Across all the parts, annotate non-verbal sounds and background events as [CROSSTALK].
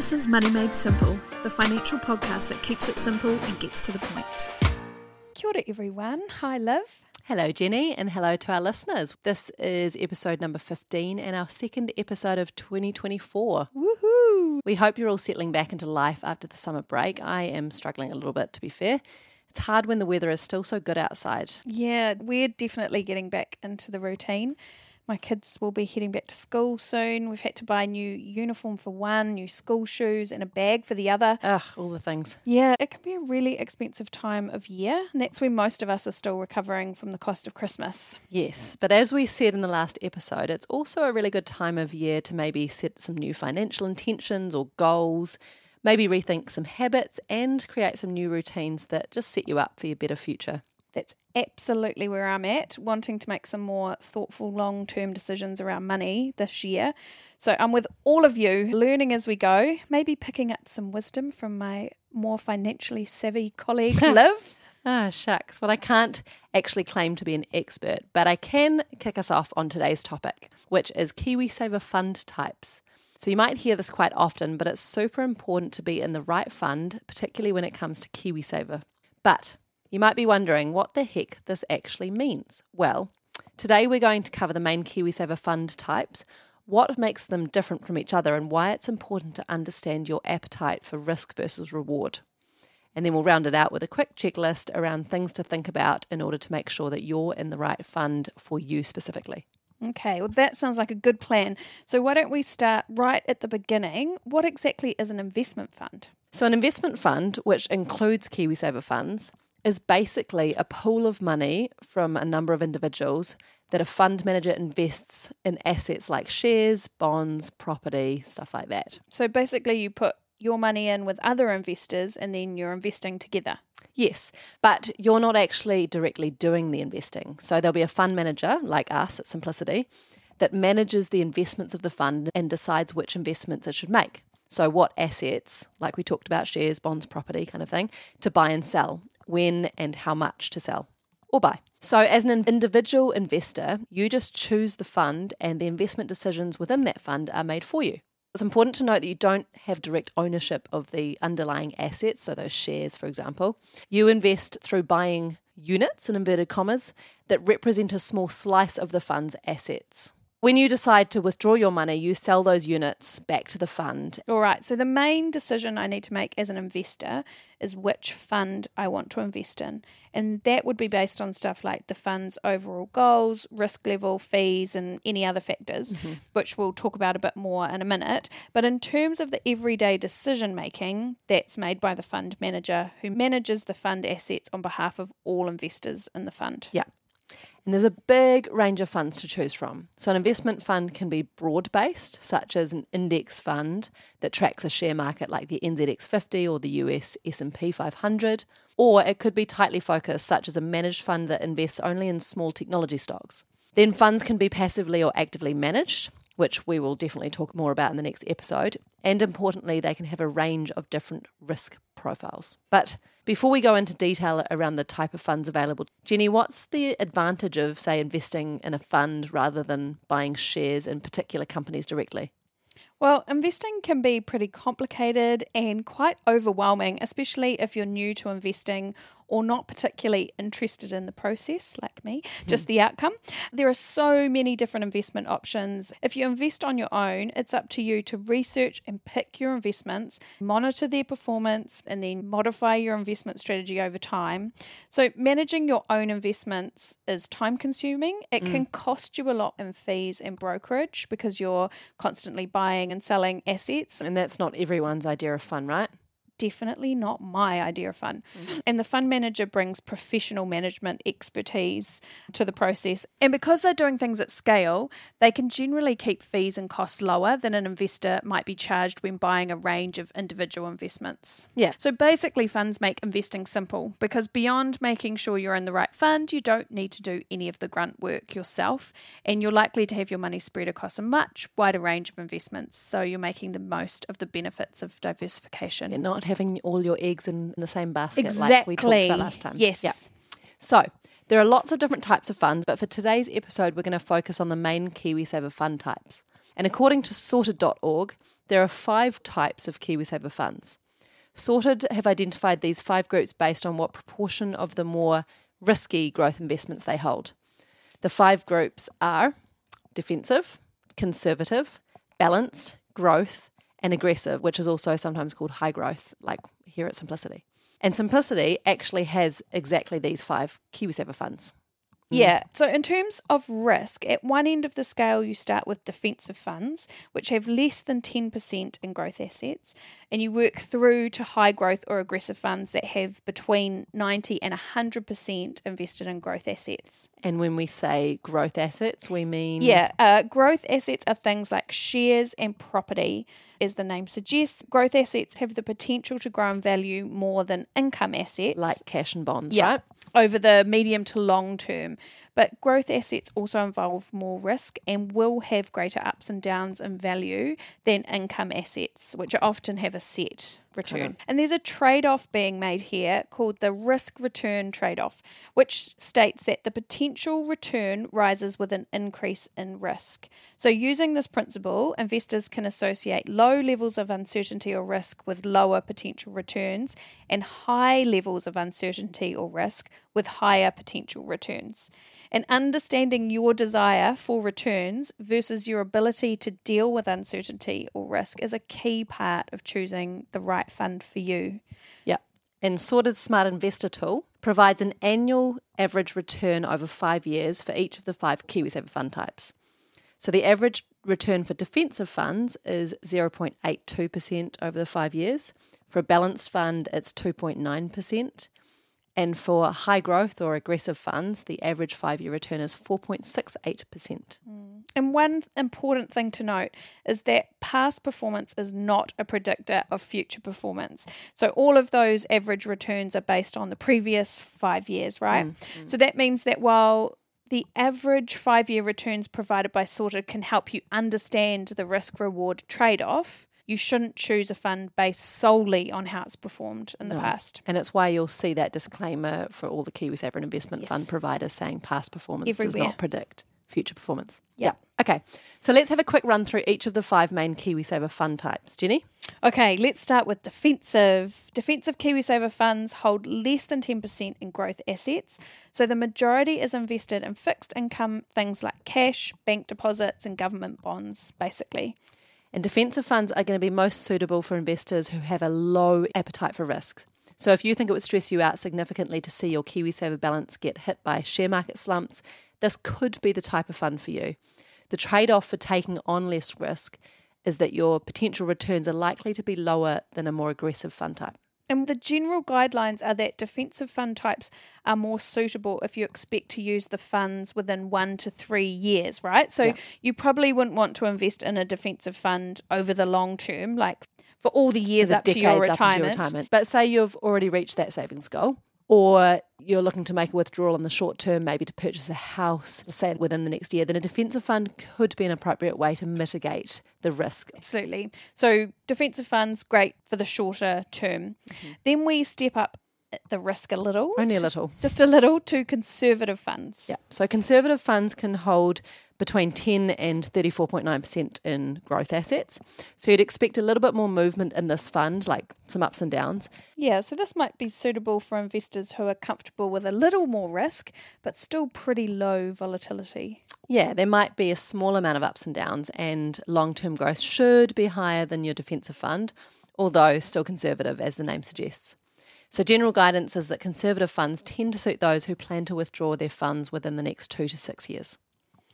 This is Money Made Simple, the financial podcast that keeps it simple and gets to the point. Kia ora, everyone. Hi, Liv. Hello, Jennie, and hello to our listeners. This is episode number 15 and our second episode of 2024. Woohoo! We hope you're all settling back into life after the summer break. I am struggling a little bit, to be fair. It's hard when the weather is still so good outside. Yeah, we're definitely getting back into the routine. My kids will be heading back to school soon. We've had to buy a new uniform for one, new school shoes, and a bag for the other. Ugh, all the things. Yeah, it can be a really expensive time of year, and that's when most of us are still recovering from the cost of Christmas. Yes, but as we said in the last episode, it's also a really good time of year to maybe set some new financial intentions or goals, maybe rethink some habits, and create some new routines that just set you up for your better future. That's absolutely where I'm at, wanting to make some more thoughtful long term decisions around money this year. So I'm with all of you, learning as we go, maybe picking up some wisdom from my more financially savvy colleague, [LAUGHS] Liv. Ah, shucks. Well, I can't actually claim to be an expert, but I can kick us off on today's topic, which is KiwiSaver fund types. So you might hear this quite often, but it's super important to be in the right fund, particularly when it comes to KiwiSaver. But you might be wondering what the heck this actually means. Well, today we're going to cover the main KiwiSaver fund types, what makes them different from each other, and why it's important to understand your appetite for risk versus reward. And then we'll round it out with a quick checklist around things to think about in order to make sure that you're in the right fund for you specifically. Okay, well, that sounds like a good plan. So, why don't we start right at the beginning? What exactly is an investment fund? So, an investment fund, which includes KiwiSaver funds, is basically a pool of money from a number of individuals that a fund manager invests in assets like shares, bonds, property, stuff like that. So, basically, you put your money in with other investors and then you're investing together. Yes, but you're not actually directly doing the investing. So, there'll be a fund manager like us at Simplicity that manages the investments of the fund and decides which investments it should make. So, what assets, like we talked about shares, bonds, property kind of thing, to buy and sell, when and how much to sell or buy. So, as an individual investor, you just choose the fund, and the investment decisions within that fund are made for you. It's important to note that you don't have direct ownership of the underlying assets, so those shares, for example. You invest through buying units, in inverted commas, that represent a small slice of the fund's assets. When you decide to withdraw your money, you sell those units back to the fund. All right, so the main decision I need to make as an investor is which fund I want to invest in. And that would be based on stuff like the fund's overall goals, risk level, fees, and any other factors, mm-hmm. which we'll talk about a bit more in a minute. But in terms of the everyday decision making, that's made by the fund manager who manages the fund assets on behalf of all investors in the fund. Yeah. And there's a big range of funds to choose from. So, an investment fund can be broad based, such as an index fund that tracks a share market like the NZX50 or the US S&P 500, or it could be tightly focused, such as a managed fund that invests only in small technology stocks. Then, funds can be passively or actively managed, which we will definitely talk more about in the next episode. And importantly, they can have a range of different risk profiles. But before we go into detail around the type of funds available, Jennie, what's the advantage of, say, investing in a fund rather than buying shares in particular companies directly? Well, investing can be pretty complicated and quite overwhelming, especially if you're new to investing or not particularly interested in the process, like me, just the outcome. There are so many different investment options. If you invest on your own, it's up to you to research and pick your investments, monitor their performance, and then modify your investment strategy over time. So, managing your own investments is time consuming. It mm. can cost you a lot in fees and brokerage because you're constantly buying and selling assets. And that's not everyone's idea of fun, right? Definitely not my idea of fun. Mm-hmm. And the fund manager brings professional management expertise to the process. And because they're doing things at scale, they can generally keep fees and costs lower than an investor might be charged when buying a range of individual investments. Yeah. So basically, funds make investing simple because beyond making sure you're in the right fund, you don't need to do any of the grunt work yourself. And you're likely to have your money spread across a much wider range of investments. So you're making the most of the benefits of diversification. You're not having all your eggs in the same basket exactly. like we talked about last time. Yes. Yeah. So there are lots of different types of funds, but for today's episode, we're going to focus on the main KiwiSaver fund types. And according to sorted.org, there are five types of KiwiSaver funds. Sorted have identified these five groups based on what proportion of the more risky growth investments they hold. The five groups are defensive, conservative, balanced, growth, and aggressive, which is also sometimes called high growth, like here at Simplicity. And Simplicity actually has exactly these five KiwiSaver funds. Yeah. So, in terms of risk, at one end of the scale, you start with defensive funds, which have less than 10% in growth assets, and you work through to high growth or aggressive funds that have between 90 and 100% invested in growth assets. And when we say growth assets, we mean Yeah. Uh, growth assets are things like shares and property. As the name suggests, growth assets have the potential to grow in value more than income assets. like cash and bonds, Yeah. right? over the medium to long term. But growth assets also involve more risk and will have greater ups and downs in value than income assets, which often have a set return. And there's a trade off being made here called the risk return trade off, which states that the potential return rises with an increase in risk. So, using this principle, investors can associate low levels of uncertainty or risk with lower potential returns and high levels of uncertainty or risk with higher potential returns. And understanding your desire for returns versus your ability to deal with uncertainty or risk is a key part of choosing the right fund for you. Yeah. And Sorted Smart Investor Tool provides an annual average return over five years for each of the five KiwiSaver fund types. So the average return for defensive funds is 0.82% over the five years. For a balanced fund, it's 2.9%. And for high growth or aggressive funds, the average five year return is 4.68%. Mm. And one important thing to note is that past performance is not a predictor of future performance. So all of those average returns are based on the previous five years, right? Mm, mm. So that means that while the average five year returns provided by Sorted can help you understand the risk reward trade off, you shouldn't choose a fund based solely on how it's performed in the past. And it's why you'll see that disclaimer for all the KiwiSaver and investment fund providers saying past performance does not predict future performance. Yeah. Okay. So let's have a quick run through each of the five main KiwiSaver fund types. Jennie? Okay, let's start with defensive. Defensive KiwiSaver funds hold less than 10% in growth assets, so the majority is invested in fixed income things like cash, bank deposits, and government bonds, basically. And defensive funds are going to be most suitable for investors who have a low appetite for risks. So if you think it would stress you out significantly to see your KiwiSaver balance get hit by share market slumps, this could be the type of fund for you. The trade off for taking on less risk is that your potential returns are likely to be lower than a more aggressive fund type. And the general guidelines are that defensive fund types are more suitable if you expect to use the funds within one to three years, right? So Yeah. you probably wouldn't want to invest in a defensive fund over the long term, like for all the years the up to your decades up retirement. But say you've already reached that savings goal, or you're looking to make a withdrawal in the short term, maybe to purchase a house, say within the next year, then a defensive fund could be an appropriate way to mitigate the risk. Absolutely. So defensive funds great for the shorter term. Mm-hmm. Then we step up the risk a little. Only a to- little. just a little to conservative funds. Yeah. So conservative funds can hold between 10 and 34.9% in growth assets. So you'd expect a little bit more movement in this fund, like some ups and downs. Yeah, so this might be suitable for investors who are comfortable with a little more risk, but still pretty low volatility. Yeah, there might be a small amount of ups and downs, and long term growth should be higher than your defensive fund, although still conservative, as the name suggests. So, general guidance is that conservative funds tend to suit those who plan to withdraw their funds within the next two to six years.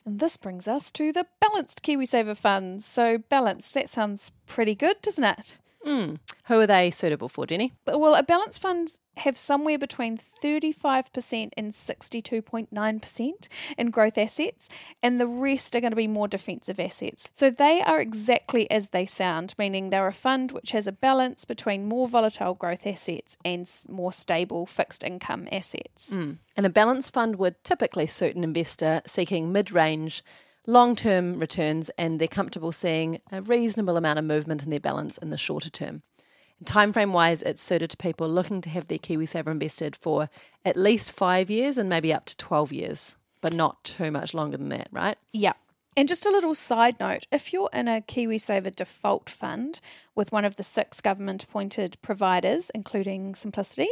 And this brings us to the balanced KiwiSaver funds. So, balanced, that sounds pretty good, doesn't it? Mm. Who are they suitable for, Jennie? Well, a balanced fund have somewhere between 35% and 62.9% in growth assets, and the rest are going to be more defensive assets. So they are exactly as they sound, meaning they're a fund which has a balance between more volatile growth assets and more stable fixed income assets. Mm. And a balanced fund would typically suit an investor seeking mid range, long term returns, and they're comfortable seeing a reasonable amount of movement in their balance in the shorter term. Time frame wise, it's suited to people looking to have their KiwiSaver invested for at least five years and maybe up to 12 years, but not too much longer than that, right? Yeah. And just a little side note if you're in a KiwiSaver default fund with one of the six government appointed providers, including Simplicity,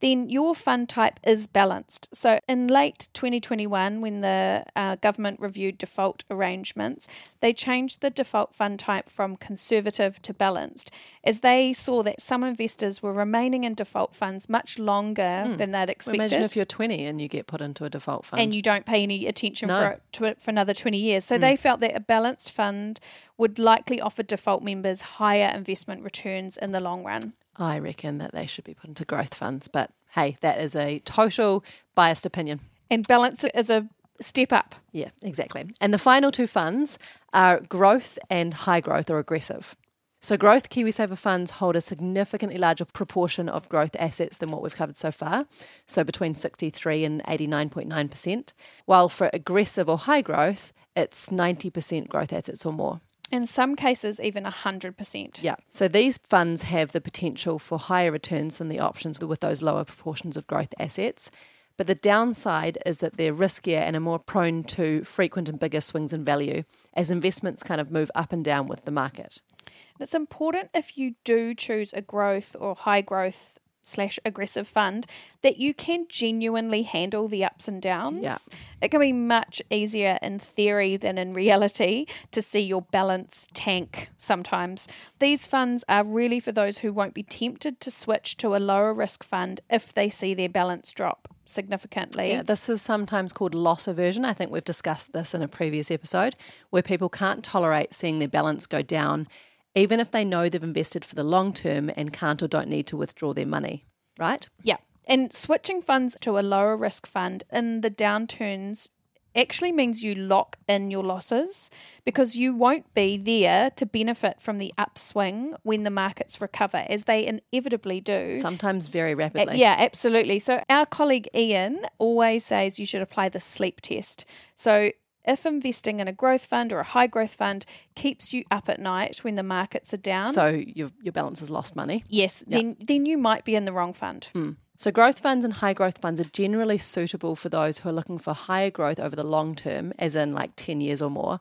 then your fund type is balanced. So in late 2021, when the uh, government reviewed default arrangements, they changed the default fund type from conservative to balanced as they saw that some investors were remaining in default funds much longer than they'd expected. Imagine if you're 20 and you get put into a default fund. and you don't pay any attention No. for it to it for another 20 years. So they felt that a balanced fund would likely offer default members higher investment returns in the long run. I reckon that they should be put into growth funds. But hey, that is a total biased opinion. And balanced is a step up. Yeah, exactly. And the final two funds are growth and high growth or aggressive. So, growth KiwiSaver funds hold a significantly larger proportion of growth assets than what we've covered so far, so between 63 and 89.9%, while for aggressive or high growth, it's 90% growth assets or more. In some cases, even 100%. Yeah. So these funds have the potential for higher returns than the options with those lower proportions of growth assets. But the downside is that they're riskier and are more prone to frequent and bigger swings in value as investments kind of move up and down with the market. It's important if you do choose a growth or high growth slash aggressive fund that you can genuinely handle the ups and downs. Yeah. It can be much easier in theory than in reality to see your balance tank sometimes. These funds are really for those who won't be tempted to switch to a lower risk fund if they see their balance drop significantly. Yeah, this is sometimes called loss aversion. I think we've discussed this in a previous episode where people can't tolerate seeing their balance go down even if they know they've invested for the long term and can't or don't need to withdraw their money, right? Yeah. And switching funds to a lower risk fund in the downturns actually means you lock in your losses because you won't be there to benefit from the upswing when the markets recover, as they inevitably do. Sometimes very rapidly. Yeah, absolutely. So our colleague Ian always says you should apply the sleep test. So if investing in a growth fund or a high growth fund keeps you up at night when the markets are down, So your, your balance has lost money. yes, then then you might be in the wrong fund. Hmm. So, growth funds and high growth funds are generally suitable for those who are looking for higher growth over the long term, as in like 10 years or more.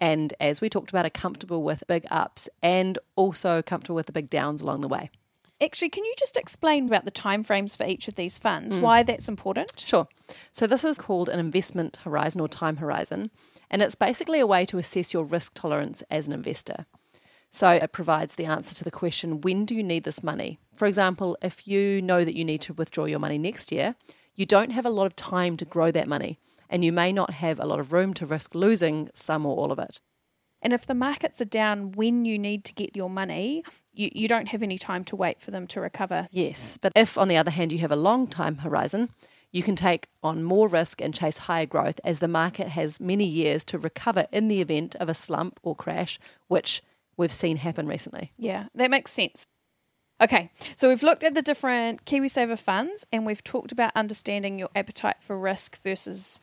And as we talked about, are comfortable with big ups and also comfortable with the big downs along the way. Actually, can you just explain about the timeframes for each of these funds? Hmm. Why that's important? Sure. So, this is called an investment horizon or time horizon. And it's basically a way to assess your risk tolerance as an investor. So, it provides the answer to the question when do you need this money? For example, if you know that you need to withdraw your money next year, you don't have a lot of time to grow that money, and you may not have a lot of room to risk losing some or all of it. And if the markets are down when you need to get your money, you, you don't have any time to wait for them to recover. Yes, but if on the other hand you have a long time horizon, you can take on more risk and chase higher growth as the market has many years to recover in the event of a slump or crash, which we've seen happen recently. Yeah, that makes sense. Okay, so we've looked at the different KiwiSaver funds and we've talked about understanding your appetite for risk versus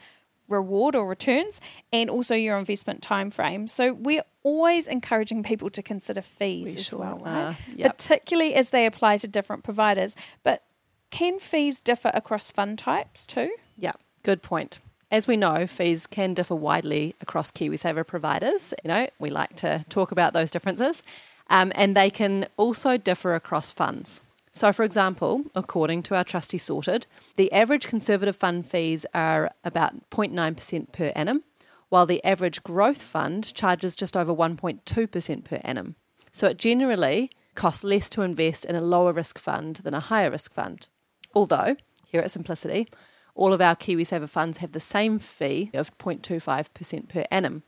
reward or returns and also your investment time frame. So we're always encouraging people to consider fees We as sure well, right? yep. Particularly as they apply to different providers. But can fees differ across fund types too? Yeah, good point. As we know, fees can differ widely across KiwiSaver providers. You know, we like to talk about those differences. Um, and they can also differ across funds. So, for example, according to our trusty sorted, the average conservative fund fees are about 0.9% per annum, while the average growth fund charges just over 1.2% per annum. So, it generally costs less to invest in a lower risk fund than a higher risk fund. Although, here at Simplicity, all of our KiwiSaver funds have the same fee of 0.25% per annum.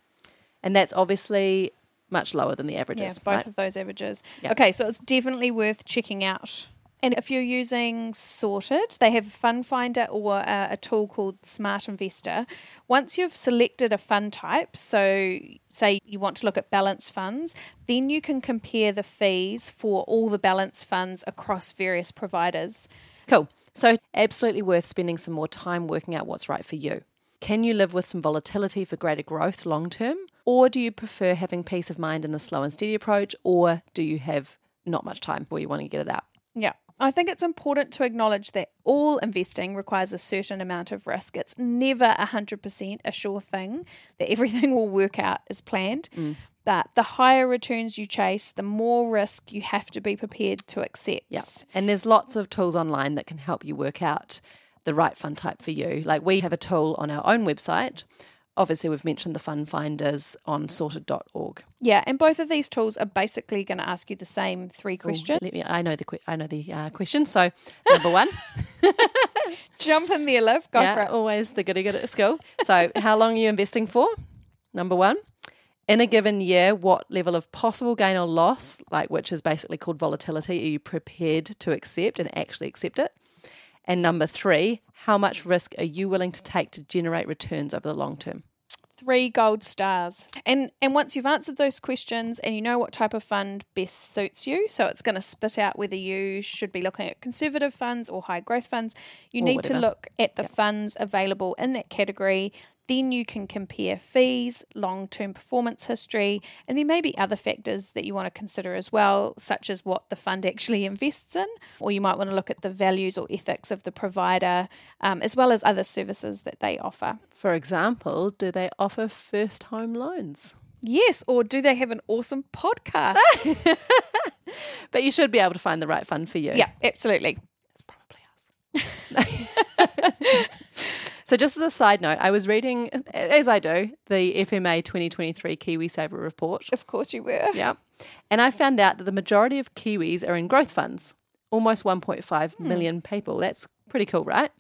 And that's obviously much lower than the Yeah, averages. both right? of those averages. Yeah. Okay, so it's definitely worth checking out. And if you're using Sorted, they have a fund finder or a, a tool called Smart Investor. Once you've selected a fund type, so say you want to look at balance funds, then you can compare the fees for all the balance funds across various providers. Cool. So, absolutely worth spending some more time working out what's right for you. Can you live with some volatility for greater growth long term? Or do you prefer having peace of mind in the slow and steady approach? Or do you have not much time where you want to get it out? Yeah. I think it's important to acknowledge that all investing requires a certain amount of risk. It's never 100% a sure thing that everything [LAUGHS] will work out as planned. Mm. But the higher returns you chase, the more risk you have to be prepared to accept. Yeah. And there's lots of tools online that can help you work out the right fund type for you. Like we have a tool on our own website. Obviously, we've mentioned the fund finders on sorted.org. Yeah, and both of these tools are basically going to ask you the same three questions. Let me, I know the I know the uh, question. So number one, [LAUGHS] [LAUGHS] Jump in there, Liv. Go for it. always the goody good at school. So how long are you investing for? Number one. In a given year, what level of possible gain or loss, like which is basically called volatility, are you prepared to accept and actually accept it? And number three, how much risk are you willing to take to generate returns over the long term? three gold stars. And and once you've answered those questions and you know what type of fund best suits you, so it's going to spit out whether you should be looking at conservative funds or high growth funds, you Or need to look at the funds available in that category. Then you can compare fees, long term performance history, and there may be other factors that you want to consider as well, such as what the fund actually [LAUGHS] invests in. Or you might want to look at the values or ethics of the provider, um, as well as other services that they offer. For example, do they offer first home loans? Yes, or do they have an awesome podcast? [LAUGHS] But you should be able to find the right fund for you. yeah, absolutely. It's probably us. [LAUGHS] so, just as a side note, I was reading, as I do, the FMA 2023 KiwiSaver report. Of course you were. Yeah. And I found out that the majority of Kiwis are in growth funds, almost 1.5 hmm. million people. That's pretty cool, right?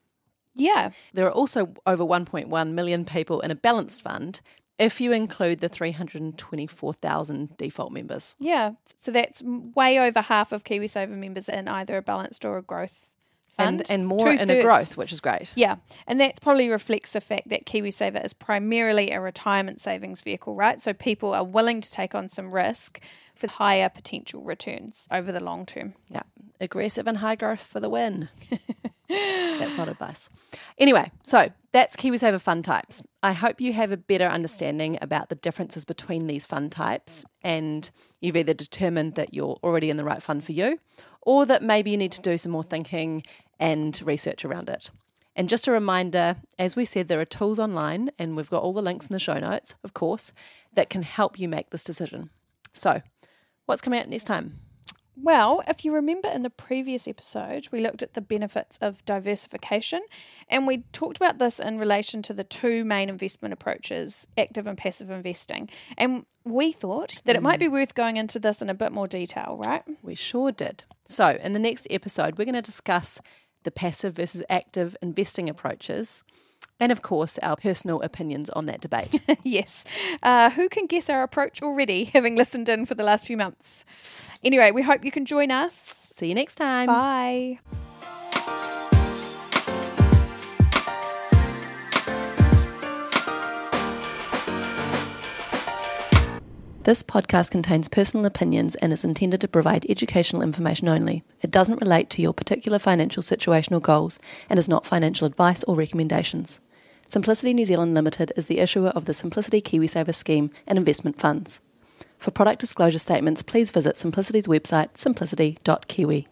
Yeah. There are also over 1.1 million people in a balanced fund if you include the 324,000 default members. Yeah. So that's way over half of KiwiSaver members in either a balanced or a growth fund. And, and more in a growth, which is great. Yeah, and that probably reflects the fact that KiwiSaver is primarily a retirement savings vehicle, right? So people are willing to take on some risk for higher potential returns over the long term. Yeah. Aggressive and high growth for the win. [LAUGHS] that's not advice. Anyway, so that's KiwiSaver fund types. I hope you have a better understanding about the differences between these fund types and you've either determined that you're already in the right fund for you or that maybe you need to do some more thinking and research around it. And just a reminder, as we said, there are tools online, and we've got all the links in the show notes, of course, that can help you make this decision. So, what's coming out next time? Well, if you remember in the previous episode, we looked at the benefits of diversification and we talked about this in relation to the two main investment approaches, active and passive investing. And we thought that it might be worth going into this in a bit more detail, right? We sure did. So, in the next episode, we're going to discuss the passive versus active investing approaches and, of course, our personal opinions on that debate. [LAUGHS] yes. Uh, who can guess our approach already, [LAUGHS] having listened in for the last few months? Anyway, we hope you can join us. See you next time. Bye. This podcast contains personal opinions and is intended to provide educational information only. It doesn't relate to your particular financial situation or goals and is not financial advice or recommendations. Simplicity New Zealand Limited is the issuer of the Simplicity KiwiSaver scheme and investment funds. For product disclosure statements, please visit Simplicity's website simplicity.kiwi.